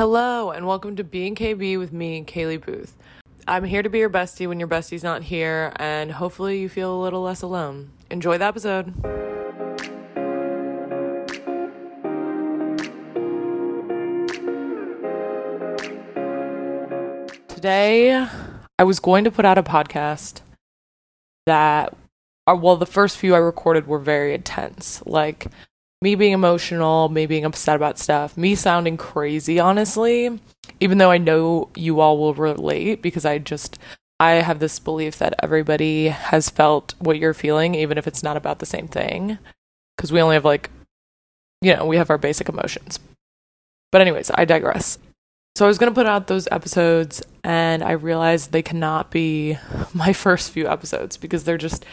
Hello, and welcome to Being KB with me, Kaylee Booth. I'm here to be your bestie when your bestie's not here, and hopefully you feel a little less alone. Enjoy the episode. Today, I was going to put out a podcast that, uh, well, the first few I recorded were very intense. Like, me being emotional, me being upset about stuff, me sounding crazy, honestly, even though I know you all will relate because I just, I have this belief that everybody has felt what you're feeling, even if it's not about the same thing. Because we only have, like, you know, we have our basic emotions. But, anyways, I digress. So I was going to put out those episodes and I realized they cannot be my first few episodes because they're just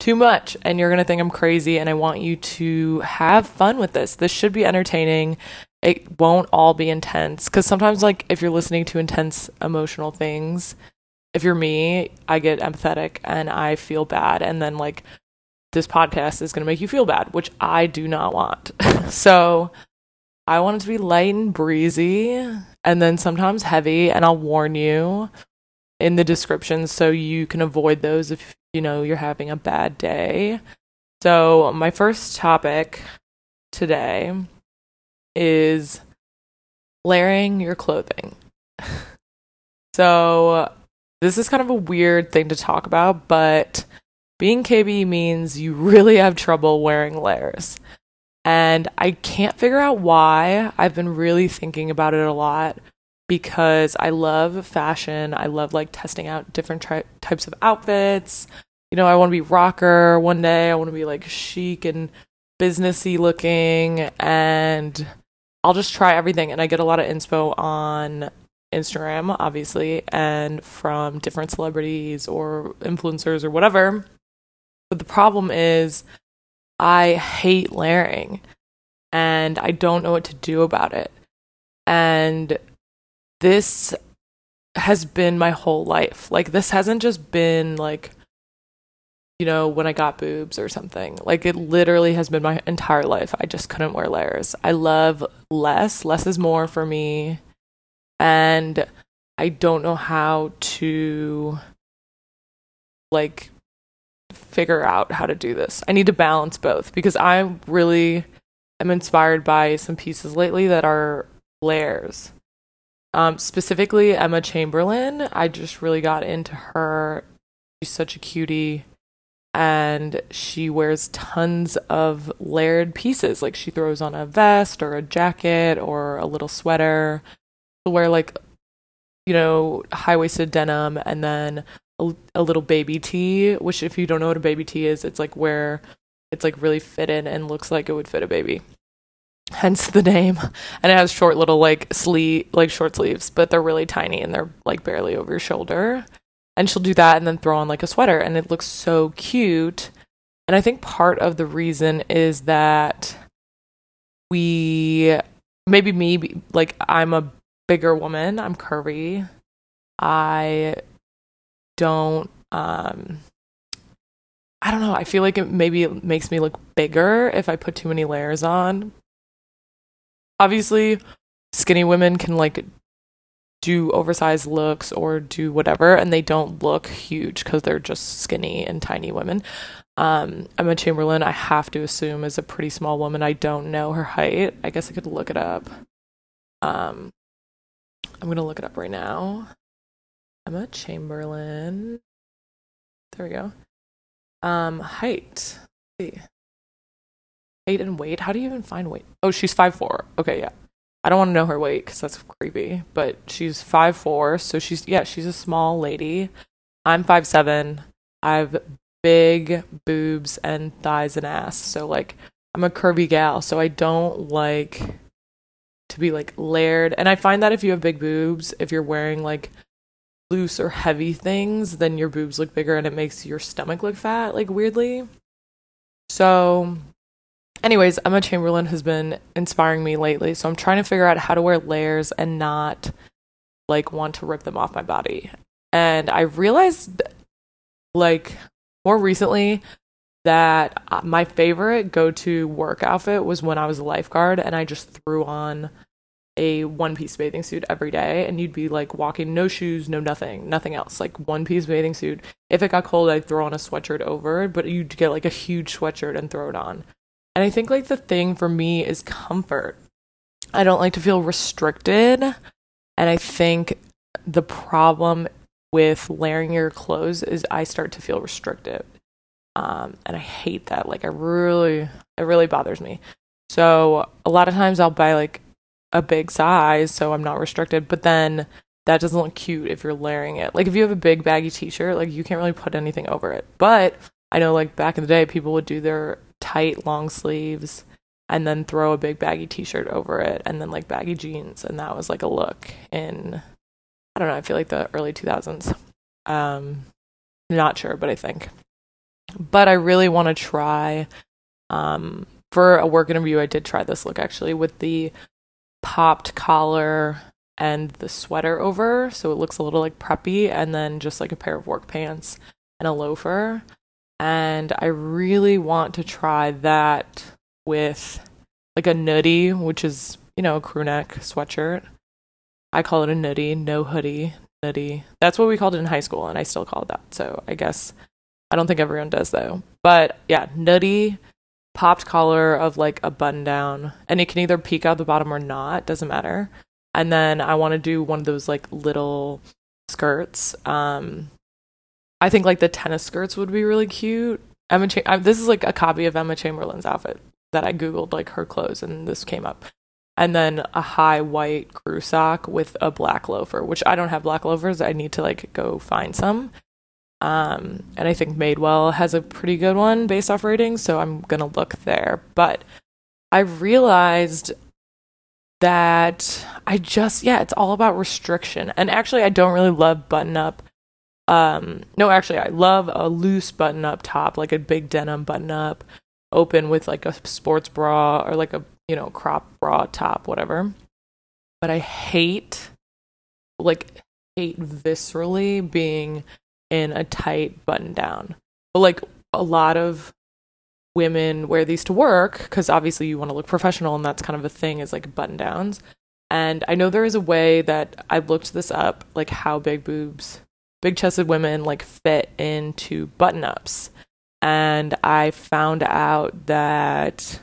too much and you're going to think I'm crazy and I want you to have fun with this. This should be entertaining. It won't all be intense cuz sometimes like if you're listening to intense emotional things, if you're me, I get empathetic and I feel bad and then like this podcast is going to make you feel bad, which I do not want. so I want it to be light and breezy and then sometimes heavy and I'll warn you in the description so you can avoid those if you know you're having a bad day. So, my first topic today is layering your clothing. so, this is kind of a weird thing to talk about, but being KB means you really have trouble wearing layers. And I can't figure out why. I've been really thinking about it a lot because I love fashion. I love like testing out different tri- types of outfits. You know, I want to be rocker one day. I want to be like chic and businessy looking and I'll just try everything and I get a lot of inspo on Instagram obviously and from different celebrities or influencers or whatever. But the problem is I hate layering and I don't know what to do about it. And this has been my whole life. Like this hasn't just been like you know, when I got boobs or something. Like it literally has been my entire life. I just couldn't wear layers. I love less. Less is more for me. And I don't know how to like figure out how to do this. I need to balance both because I really am inspired by some pieces lately that are layers. Um, specifically, Emma Chamberlain. I just really got into her. She's such a cutie. And she wears tons of layered pieces. Like she throws on a vest or a jacket or a little sweater. She'll wear like, you know, high waisted denim and then a, a little baby tee, which, if you don't know what a baby tee is, it's like where it's like really fitted and looks like it would fit a baby hence the name. And it has short little like sleeve like short sleeves but they're really tiny and they're like barely over your shoulder. And she'll do that and then throw on like a sweater and it looks so cute. And i think part of the reason is that we maybe me like i'm a bigger woman i'm curvy. I don't um I don't know. I feel like it maybe makes me look bigger if I put too many layers on obviously skinny women can like do oversized looks or do whatever and they don't look huge because they're just skinny and tiny women. Um, emma chamberlain i have to assume is a pretty small woman. I don't know her height. I guess i could look it up. Um, i'm gonna look it up right now. Emma chamberlain. There we go. Um height. Let's see height and weight. How do you even find weight? Oh, she's five four. Okay, yeah. I don't want to know her weight because that's creepy. But she's five four, so she's yeah, she's a small lady. I'm five seven. I have big boobs and thighs and ass. So like I'm a curvy gal, so I don't like to be like layered. And I find that if you have big boobs, if you're wearing like loose or heavy things, then your boobs look bigger and it makes your stomach look fat, like weirdly. So anyways, Emma Chamberlain has been inspiring me lately. So I'm trying to figure out how to wear layers and not like want to rip them off my body. And I realized like more recently that uh, my favorite go to work outfit was when I was a lifeguard and I just threw on a one piece bathing suit every day and you'd be like walking no shoes, no nothing, nothing else, like one piece bathing suit. If it got cold, I'd throw on a sweatshirt over, but you'd get like a huge sweatshirt and throw it on. And I think like the thing for me is comfort. I don't like to feel restricted. And I think the problem with layering your clothes is I start to feel restricted. Um, and I hate that. Like I really, it really bothers me. So a lot of times I'll buy like a big size so I'm not restricted, but then that doesn't look cute if you're layering it. Like if you have a big baggy t-shirt, like you can't really put anything over it. But I know like back in the day people would do their tight long sleeves and then throw a big baggy t-shirt over it and then like baggy jeans and that was like a look in I don't know, I feel like the early 2000s. Um not sure, but I think. But I really want to try um for a work interview I did try this look actually with the popped collar and the sweater over so it looks a little like preppy and then just like a pair of work pants and a loafer and I really want to try that with like a nutty, which is, you know, a crew neck sweatshirt. I call it a nutty, no hoodie, nutty. That's what we called it in high school, and I still call it that. So I guess I don't think everyone does though. But yeah, nutty, popped collar of like a button down, and it can either peek out the bottom or not, doesn't matter. And then I want to do one of those like little skirts. Um, I think like the tennis skirts would be really cute. Emma, Cha- this is like a copy of Emma Chamberlain's outfit that I googled like her clothes and this came up. And then a high white crew sock with a black loafer, which I don't have black loafers. I need to like go find some. Um, and I think Madewell has a pretty good one based off ratings, so I'm gonna look there. But I realized that I just yeah, it's all about restriction. And actually, I don't really love button up. Um, no, actually, I love a loose button up top, like a big denim button up open with like a sports bra or like a you know crop bra top whatever. But i hate like hate viscerally being in a tight button down. But like a lot of women wear these to work because obviously you want to look professional and that's kind of a thing is like button downs. And i know there is a way that i looked this up like how big boobs big chested women like fit into button ups and I found out that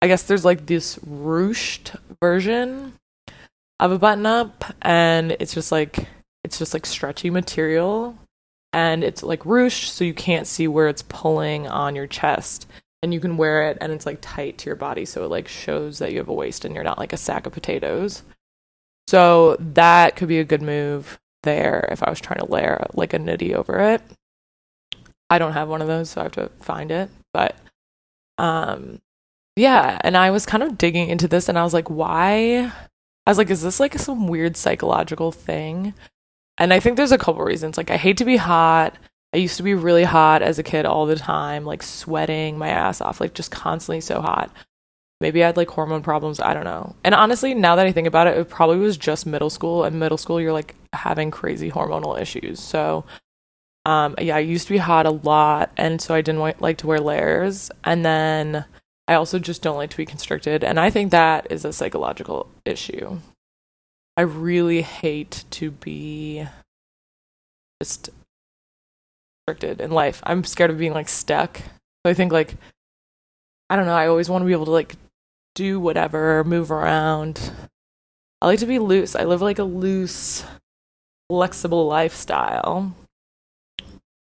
I guess there's like this ruched version of a button up, and it's just like it's just like stretchy material, and it's like ruched, so you can't see where it's pulling on your chest, and you can wear it, and it's like tight to your body, so it like shows that you have a waist and you're not like a sack of potatoes. So that could be a good move there if I was trying to layer like a nitty over it. I don't have one of those, so I have to find it. But um yeah, and I was kind of digging into this and I was like, why? I was like, is this like some weird psychological thing? And I think there's a couple reasons. Like I hate to be hot. I used to be really hot as a kid all the time, like sweating my ass off, like just constantly so hot. Maybe I had like hormone problems. I don't know. And honestly, now that I think about it, it probably was just middle school. And middle school, you're like having crazy hormonal issues. So um, yeah, I used to be hot a lot, and so I didn't like to wear layers. And then I also just don't like to be constricted, and I think that is a psychological issue. I really hate to be just restricted in life. I'm scared of being like stuck. So I think like I don't know, I always want to be able to like do whatever, move around. I like to be loose. I live like a loose, flexible lifestyle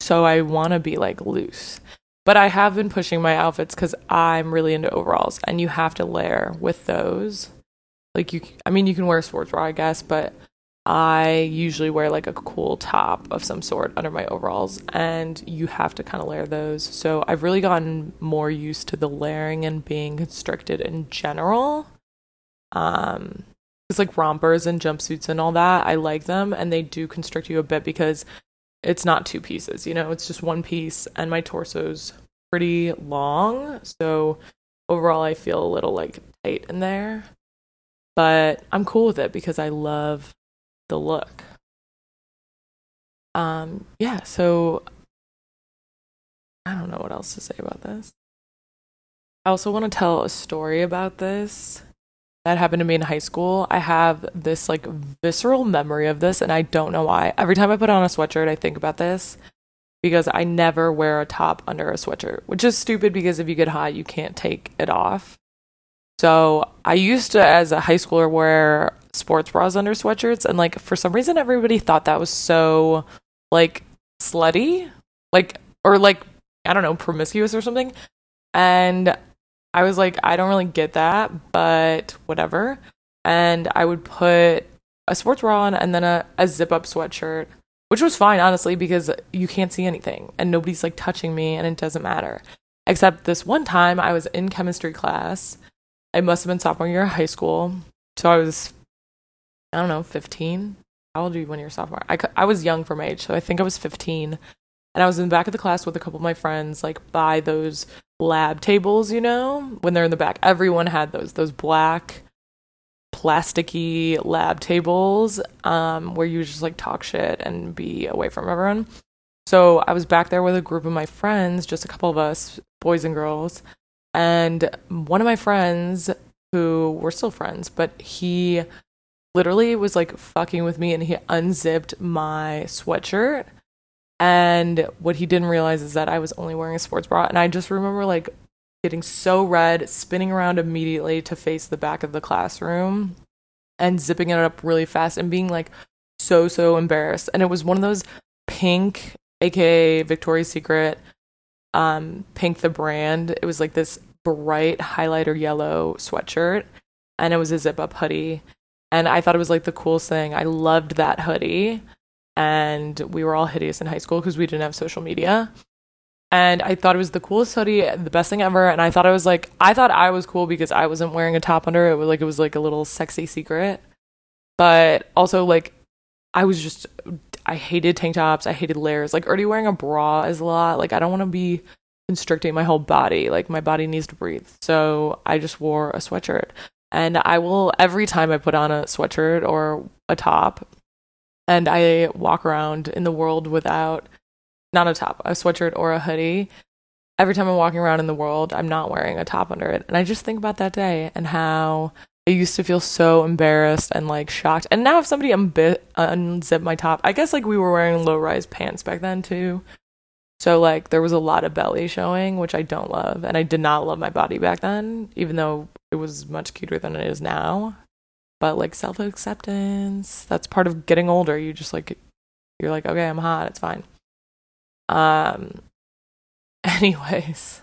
so I want to be like loose. But I have been pushing my outfits because I'm really into overalls, and you have to layer with those. Like you, I mean, you can wear a sports bra, I guess, but I usually wear like a cool top of some sort under my overalls, and you have to kind of layer those. So I've really gotten more used to the layering and being constricted in general. Um, it's like rompers and jumpsuits and all that. I like them, and they do constrict you a bit because it's not two pieces, you know, it's just one piece and my torso's pretty long. So overall I feel a little like tight in there. But I'm cool with it because I love the look. Um yeah, so I don't know what else to say about this. I also want to tell a story about this that happened to me in high school. I have this like visceral memory of this, and I don't know why. Every time I put on a sweatshirt, I think about this because I never wear a top under a sweatshirt, which is stupid because if you get hot, you can't take it off. So I used to, as a high schooler, wear sports bras under sweatshirts, and like for some reason, everybody thought that was so like slutty, like or like I don't know, promiscuous or something. And I was like, I don't really get that, but whatever. And I would put a sports bra on and then a, a zip up sweatshirt, which was fine, honestly, because you can't see anything and nobody's like touching me and it doesn't matter. Except this one time I was in chemistry class. I must have been sophomore year of high school. So I was, I don't know, 15. How old are you when you're sophomore? I, I was young for my age, so I think I was 15. And I was in the back of the class with a couple of my friends, like by those lab tables, you know, when they're in the back. Everyone had those, those black plasticky lab tables um, where you just like talk shit and be away from everyone. So I was back there with a group of my friends, just a couple of us, boys and girls. And one of my friends, who were still friends, but he literally was like fucking with me and he unzipped my sweatshirt and what he didn't realize is that I was only wearing a sports bra. And I just remember like getting so red, spinning around immediately to face the back of the classroom and zipping it up really fast and being like so, so embarrassed. And it was one of those pink, aka Victoria's Secret, um, pink the brand. It was like this bright highlighter yellow sweatshirt and it was a zip up hoodie. And I thought it was like the coolest thing. I loved that hoodie and we were all hideous in high school because we didn't have social media. And I thought it was the coolest hoodie, the best thing ever. And I thought I was like, I thought I was cool because I wasn't wearing a top under it. Was like it was like a little sexy secret. But also like, I was just, I hated tank tops. I hated layers. Like already wearing a bra is a lot. Like I don't want to be constricting my whole body. Like my body needs to breathe. So I just wore a sweatshirt. And I will every time I put on a sweatshirt or a top, and I walk around in the world without not a top, a sweatshirt or a hoodie. Every time I'm walking around in the world, I'm not wearing a top under it. And I just think about that day and how I used to feel so embarrassed and like shocked. And now if somebody unbi- unzip my top, I guess like we were wearing low rise pants back then too. So like there was a lot of belly showing, which I don't love. And I did not love my body back then, even though it was much cuter than it is now. But like self acceptance that's part of getting older. You just like you're like okay i'm hot it's fine. Um anyways.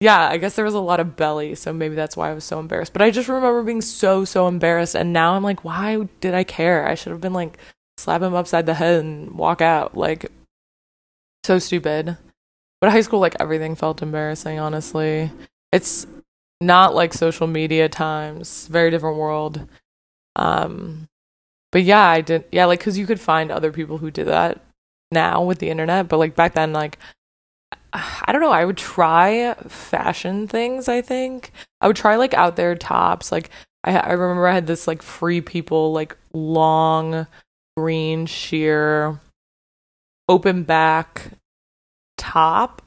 Yeah i guess there was a lot of belly so maybe that's why i was so embarrassed. But i just remember being so so embarrassed and now i'm like why did i care? I should have been like slap him upside the head and walk out like so stupid but high school like everything felt embarrassing honestly it's not like social media times very different world um, but yeah, I did. Yeah, like because you could find other people who did that now with the internet, but like back then, like I don't know. I would try fashion things. I think I would try like out there tops. Like I, I remember I had this like free people like long green sheer open back top,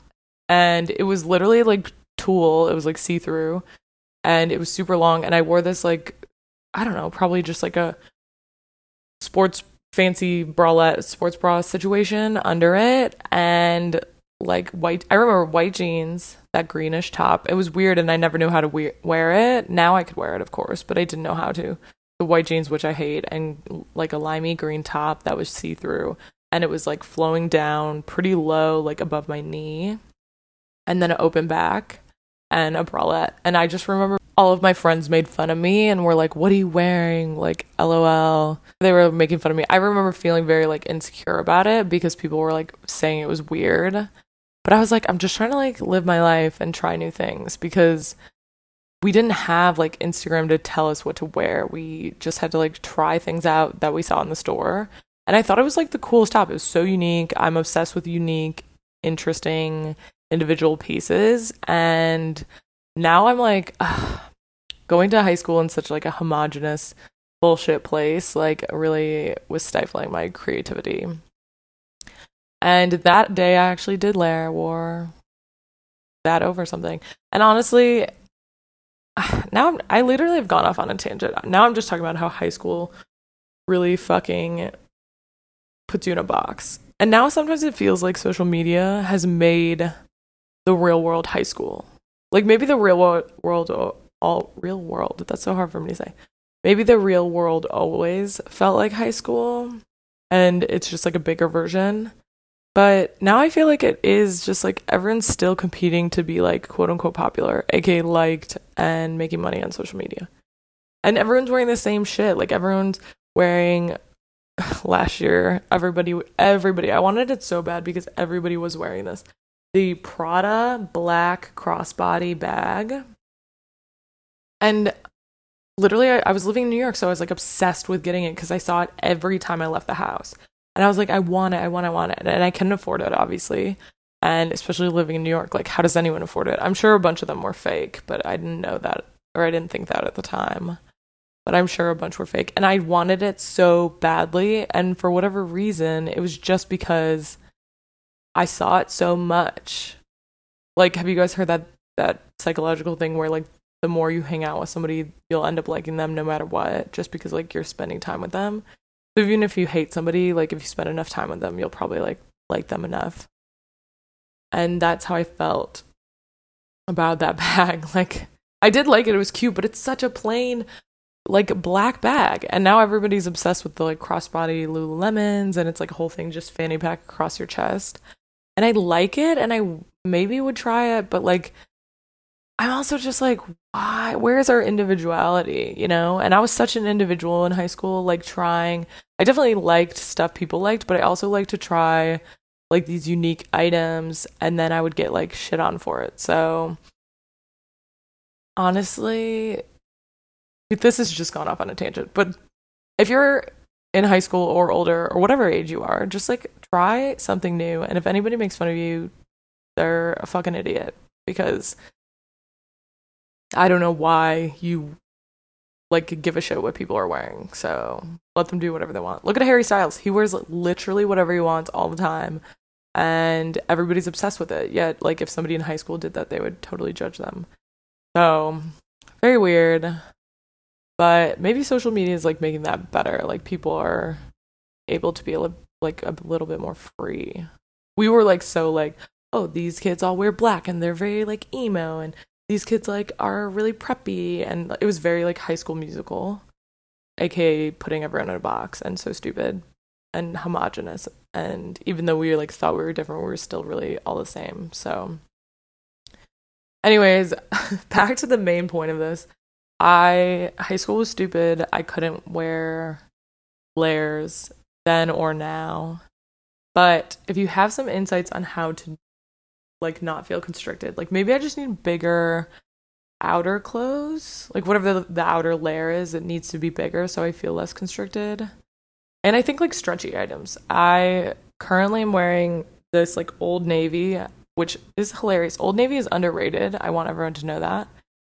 and it was literally like tulle. It was like see through, and it was super long. And I wore this like I don't know, probably just like a sports fancy bralette sports bra situation under it and like white I remember white jeans, that greenish top. It was weird and I never knew how to we- wear it. Now I could wear it of course, but I didn't know how to. The white jeans which I hate and like a limey green top that was see-through and it was like flowing down pretty low like above my knee and then an open back and a bralette. And I just remember all of my friends made fun of me and were like, What are you wearing? Like, lol. They were making fun of me. I remember feeling very like insecure about it because people were like saying it was weird. But I was like, I'm just trying to like live my life and try new things because we didn't have like Instagram to tell us what to wear. We just had to like try things out that we saw in the store. And I thought it was like the coolest top. It was so unique. I'm obsessed with unique, interesting, individual pieces and now i'm like ugh, going to high school in such like a homogenous bullshit place like really was stifling my creativity and that day i actually did layer war that over something and honestly now I'm, I literally have gone off on a tangent. Now I'm just talking about how high school really fucking puts you in a box. And now sometimes it feels like social media has made the real world high school. Like maybe the real world, world all real world. That's so hard for me to say. Maybe the real world always felt like high school and it's just like a bigger version. But now I feel like it is just like everyone's still competing to be like quote unquote popular, aka liked and making money on social media. And everyone's wearing the same shit. Like everyone's wearing last year, everybody everybody I wanted it so bad because everybody was wearing this. The Prada black crossbody bag. And literally I, I was living in New York, so I was like obsessed with getting it because I saw it every time I left the house. And I was like, I want it, I want it, I want it. And I couldn't afford it, obviously. And especially living in New York, like, how does anyone afford it? I'm sure a bunch of them were fake, but I didn't know that, or I didn't think that at the time. But I'm sure a bunch were fake. And I wanted it so badly. And for whatever reason, it was just because I saw it so much. Like, have you guys heard that that psychological thing where like the more you hang out with somebody, you'll end up liking them no matter what, just because like you're spending time with them. So even if you hate somebody, like if you spend enough time with them, you'll probably like like them enough. And that's how I felt about that bag. Like I did like it, it was cute, but it's such a plain like black bag. And now everybody's obsessed with the like crossbody Lululemons and it's like a whole thing just fanny pack across your chest. And I like it and I maybe would try it, but like I'm also just like, why? Where's our individuality? You know? And I was such an individual in high school, like trying. I definitely liked stuff people liked, but I also like to try like these unique items and then I would get like shit on for it. So honestly, this has just gone off on a tangent. But if you're in high school or older or whatever age you are, just like try something new. And if anybody makes fun of you, they're a fucking idiot because I don't know why you like give a shit what people are wearing. So let them do whatever they want. Look at Harry Styles. He wears literally whatever he wants all the time. And everybody's obsessed with it. Yet, like, if somebody in high school did that, they would totally judge them. So, very weird. But maybe social media is like making that better. Like, people are able to be a li- like a little bit more free. We were like so like, oh, these kids all wear black and they're very like emo and these kids like are really preppy and it was very like high school musical aka putting everyone in a box and so stupid and homogenous and even though we like thought we were different we were still really all the same so anyways back to the main point of this i high school was stupid i couldn't wear layers then or now but if you have some insights on how to like not feel constricted. Like maybe I just need bigger outer clothes. Like whatever the, the outer layer is, it needs to be bigger so I feel less constricted. And I think like stretchy items. I currently am wearing this like old navy, which is hilarious. Old Navy is underrated. I want everyone to know that.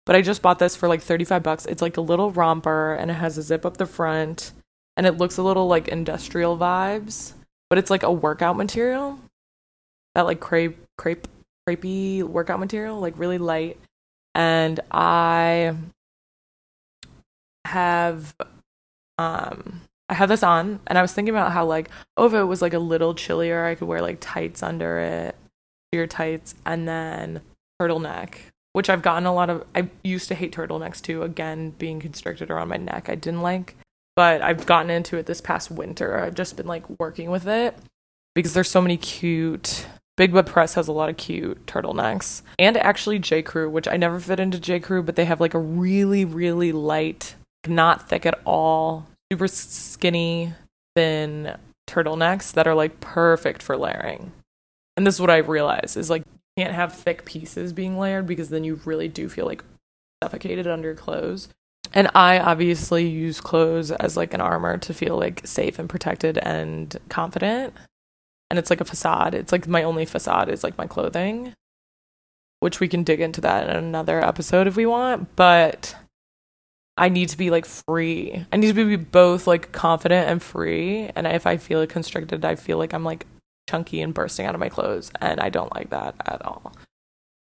But I just bought this for like 35 bucks. It's like a little romper and it has a zip up the front and it looks a little like industrial vibes, but it's like a workout material. That like crepe crepe crepey workout material, like really light. And I have um I have this on and I was thinking about how like oh if it was like a little chillier I could wear like tights under it, sheer tights, and then turtleneck. Which I've gotten a lot of I used to hate turtlenecks too, again being constricted around my neck I didn't like. But I've gotten into it this past winter. I've just been like working with it because there's so many cute Big Bud Press has a lot of cute turtlenecks. And actually J. Crew, which I never fit into J. Crew, but they have like a really, really light, not thick at all, super skinny, thin turtlenecks that are like perfect for layering. And this is what I realized is like can't have thick pieces being layered because then you really do feel like suffocated under clothes. And I obviously use clothes as like an armor to feel like safe and protected and confident and it's like a facade. It's like my only facade is like my clothing, which we can dig into that in another episode if we want. But I need to be like free. I need to be both like confident and free. And if I feel constricted, I feel like I'm like chunky and bursting out of my clothes. And I don't like that at all.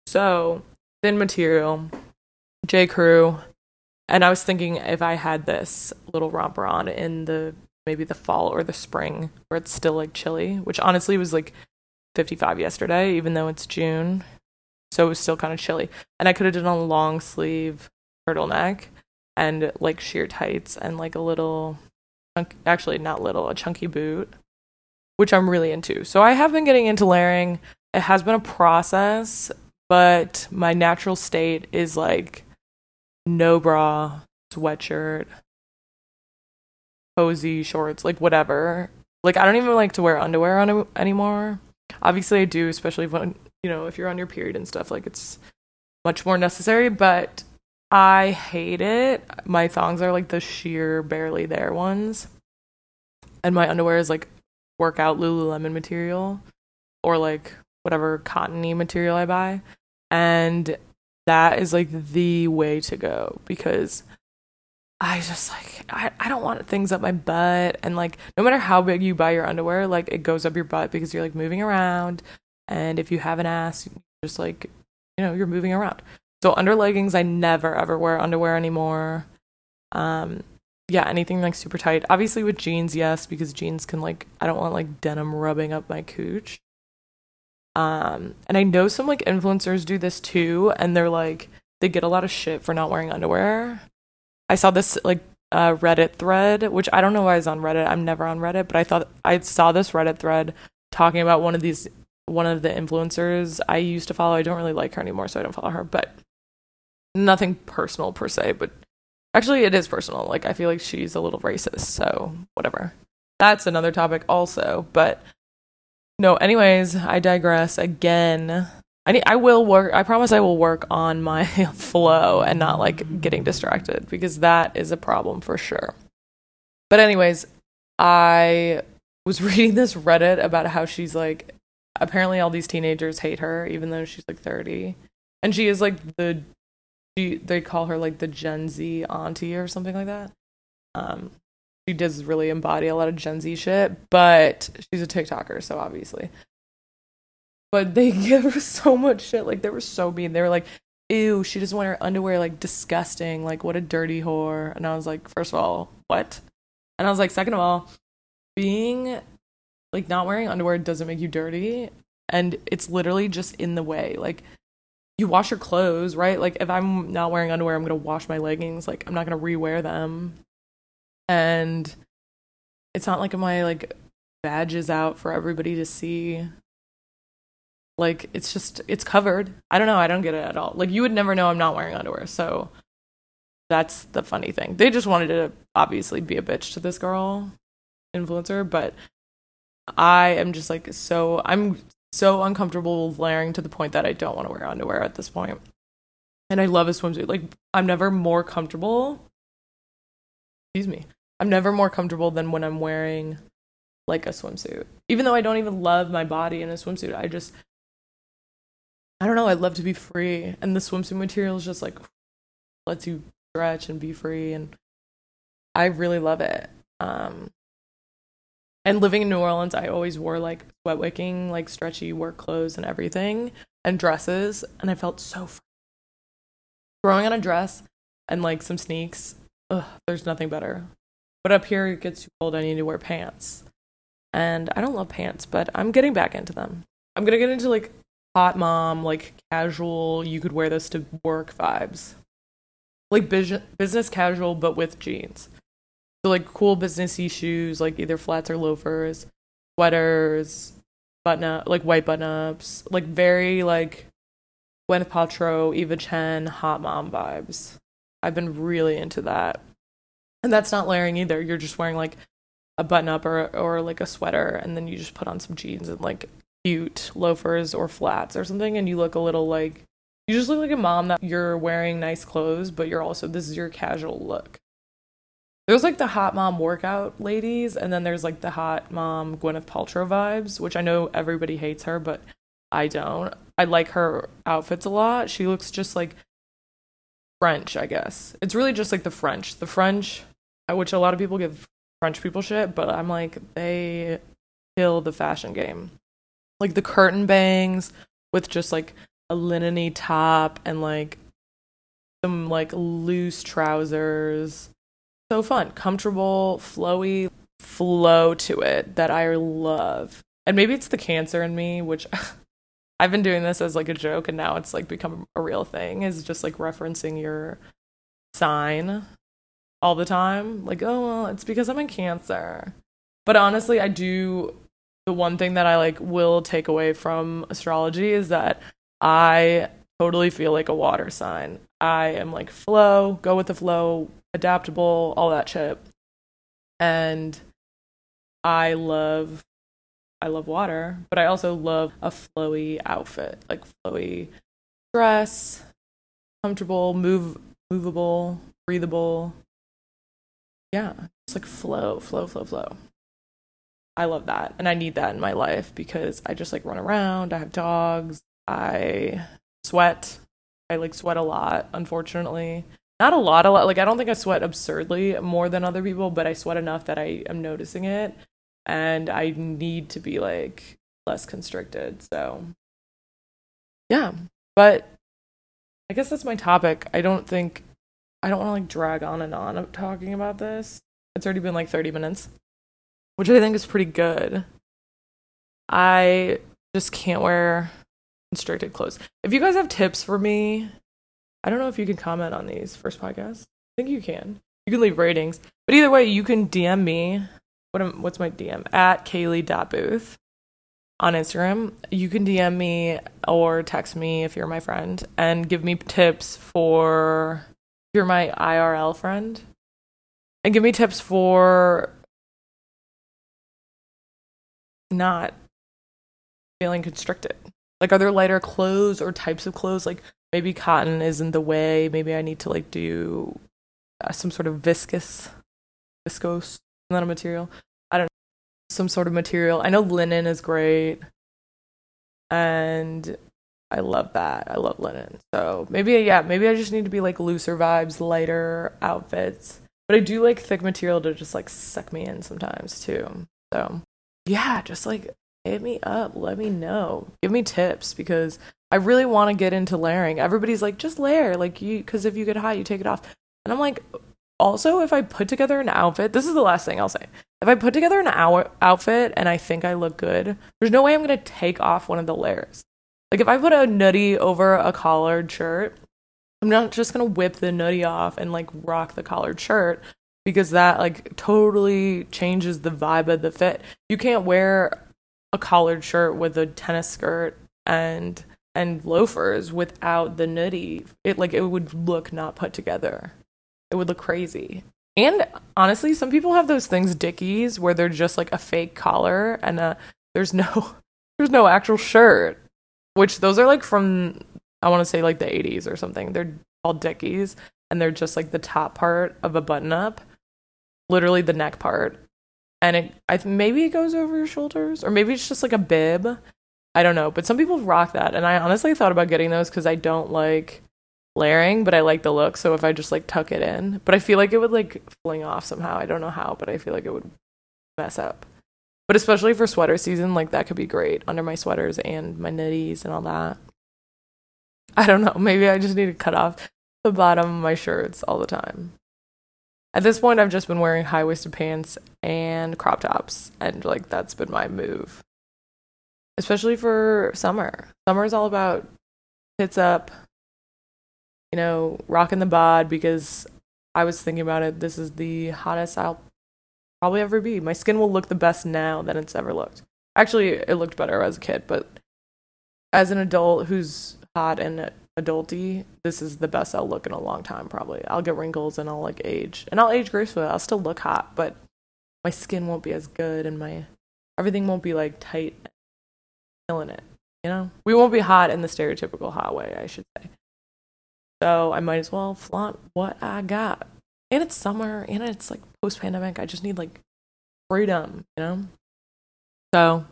So, thin material, J. Crew. And I was thinking if I had this little romper on in the maybe the fall or the spring where it's still like chilly, which honestly was like 55 yesterday, even though it's June. So it was still kind of chilly. And I could have done a long sleeve turtleneck and like sheer tights and like a little, actually not little, a chunky boot, which I'm really into. So I have been getting into layering. It has been a process, but my natural state is like no bra, sweatshirt, cozy shorts, like whatever. Like I don't even like to wear underwear on anymore. Obviously I do, especially when you know if you're on your period and stuff. Like it's much more necessary, but I hate it. My thongs are like the sheer, barely there ones, and my underwear is like workout Lululemon material or like whatever cottony material I buy, and that is like the way to go because I just like I, I don't want things up my butt and like no matter how big you buy your underwear, like it goes up your butt because you're like moving around and if you have an ass, just like you know, you're moving around. So under leggings I never ever wear underwear anymore. Um yeah, anything like super tight. Obviously with jeans, yes, because jeans can like I don't want like denim rubbing up my cooch. Um, and I know some like influencers do this too, and they're like they get a lot of shit for not wearing underwear. I saw this like uh, Reddit thread, which I don't know why I was on Reddit. I'm never on Reddit, but I thought I saw this Reddit thread talking about one of these one of the influencers I used to follow. I don't really like her anymore, so I don't follow her. But nothing personal per se, but actually it is personal. Like I feel like she's a little racist, so whatever. That's another topic also, but no, anyways, I digress again. I need, I will work. I promise I will work on my flow and not like getting distracted because that is a problem for sure. But anyways, I was reading this Reddit about how she's like apparently all these teenagers hate her even though she's like 30 and she is like the she, they call her like the Gen Z auntie or something like that. Um she does really embody a lot of Gen Z shit, but she's a TikToker, so obviously. But they give her so much shit. Like they were so mean. They were like, "Ew, she doesn't wear her underwear. Like disgusting. Like what a dirty whore." And I was like, first of all, what? And I was like, second of all, being like not wearing underwear doesn't make you dirty, and it's literally just in the way. Like you wash your clothes, right? Like if I'm not wearing underwear, I'm gonna wash my leggings. Like I'm not gonna rewear them. And it's not like my like badge is out for everybody to see. Like it's just it's covered. I don't know. I don't get it at all. Like you would never know i'm not wearing underwear. So that's the funny thing. They just wanted to obviously be a bitch to this girl influencer but i am just like so i'm so uncomfortable with layering to the point that i don't want to wear underwear at this point and i love a swimsuit like i'm never more comfortable excuse me I'm never more comfortable than when I'm wearing like a swimsuit. Even though I don't even love my body in a swimsuit, I just I don't know, I love to be free and the swimsuit material is just like lets you stretch and be free and I really love it. Um and living in New Orleans, I always wore like sweat wicking, like stretchy work clothes and everything and dresses and I felt so free. Throwing on a dress and like some sneaks, ugh, there's nothing better. But up here it gets too cold. I need to wear pants. And I don't love pants, but I'm getting back into them. I'm gonna get into like hot mom, like casual, you could wear this to work vibes. Like business business casual, but with jeans. So like cool businessy shoes, like either flats or loafers, sweaters, button up, like white button ups, like very like Gwyneth Paltrow, Eva Chen, hot mom vibes. I've been really into that. And that's not layering either. You're just wearing like a button up or or like a sweater and then you just put on some jeans and like cute loafers or flats or something and you look a little like you just look like a mom that you're wearing nice clothes but you're also this is your casual look. There's like the hot mom workout ladies and then there's like the hot mom Gwyneth Paltrow vibes, which I know everybody hates her but I don't. I like her outfits a lot. She looks just like French, I guess. It's really just like the French. The French uh, which a lot of people give French people shit, but I'm like, they kill the fashion game. Like the curtain bangs with just like a lineny top and like some like loose trousers. So fun, comfortable, flowy flow to it that I love. And maybe it's the cancer in me, which I've been doing this as like a joke and now it's like become a real thing is just like referencing your sign all the time. Like, oh, well, it's because I'm in cancer. But honestly, I do the one thing that I like will take away from astrology is that I totally feel like a water sign. I am like flow, go with the flow, adaptable, all that shit. And I love I love water, but I also love a flowy outfit, like flowy dress, comfortable, move movable, breathable. Yeah, it's like flow, flow, flow, flow. I love that. And I need that in my life because I just like run around, I have dogs, I sweat. I like sweat a lot, unfortunately. Not a lot, a lot. Like I don't think I sweat absurdly more than other people, but I sweat enough that I am noticing it and I need to be like less constricted. So, yeah, but I guess that's my topic. I don't think I don't want to like drag on and on talking about this. It's already been like 30 minutes, which I think is pretty good. I just can't wear constricted clothes. If you guys have tips for me, I don't know if you can comment on these first podcasts. I think you can. You can leave ratings. But either way, you can DM me what am, what's my DM at Kaylee.booth on Instagram. You can DM me or text me if you're my friend and give me tips for if you're my IRL friend and give me tips for not feeling constricted. Like, are there lighter clothes or types of clothes? Like, maybe cotton isn't the way. Maybe I need to like do uh, some sort of viscous, viscose not a material. I don't know, some sort of material. I know linen is great. And I love that. I love linen. So maybe yeah, maybe I just need to be like looser vibes, lighter outfits. But I do like thick material to just like suck me in sometimes too. So yeah, just like hit me up, let me know, give me tips because I really want to get into layering. Everybody's like, just layer, like you, because if you get hot, you take it off. And I'm like, also if i put together an outfit this is the last thing i'll say if i put together an hour outfit and i think i look good there's no way i'm to take off one of the layers like if i put a nutty over a collared shirt i'm not just to whip the nutty off and like rock the collared shirt because that like totally changes the vibe of the fit you can't wear a collared shirt with a tennis skirt and and loafers without the nutty it like it would look not put together it would look crazy. And honestly, some people have those things Dickies where they're just like a fake collar and a, there's no there's no actual shirt. Which those are like from I want to say like the 80s or something. They're called Dickies and they're just like the top part of a button up, literally the neck part. And it I maybe it goes over your shoulders or maybe it's just like a bib. I don't know, but some people rock that and I honestly thought about getting those cuz I don't like layering, but I like the look. So if I just like tuck it in, but I feel like it would like fling off somehow. I don't know how, but I feel like it would mess up. But especially for sweater season, like that could be great under my sweaters and my knitties and all that. I don't know. Maybe I just need to cut off the bottom of my shirts all the time. At this point, I've just been wearing high waisted pants and crop tops, and like that's been my move. Especially for summer. Summer is all about hits up, you know, rocking the bod because I was thinking about it. This is the hottest I'll probably ever be. My skin will look the best now than it's ever looked. Actually, it looked better as a kid, but as an adult who's hot and adulty, this is the best I'll look in a long time. Probably, I'll get wrinkles and I'll like age, and I'll age gracefully. I'll still look hot, but my skin won't be as good, and my everything won't be like tight, killing it. You know, we won't be hot in the stereotypical hot way, I should say. So I might as well flaunt what I got. And it's summer and it's like post pandemic. I just need like freedom, you know? So,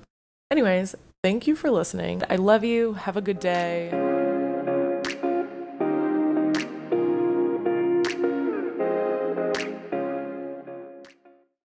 anyways, thank you for listening. I love you. Have a good day.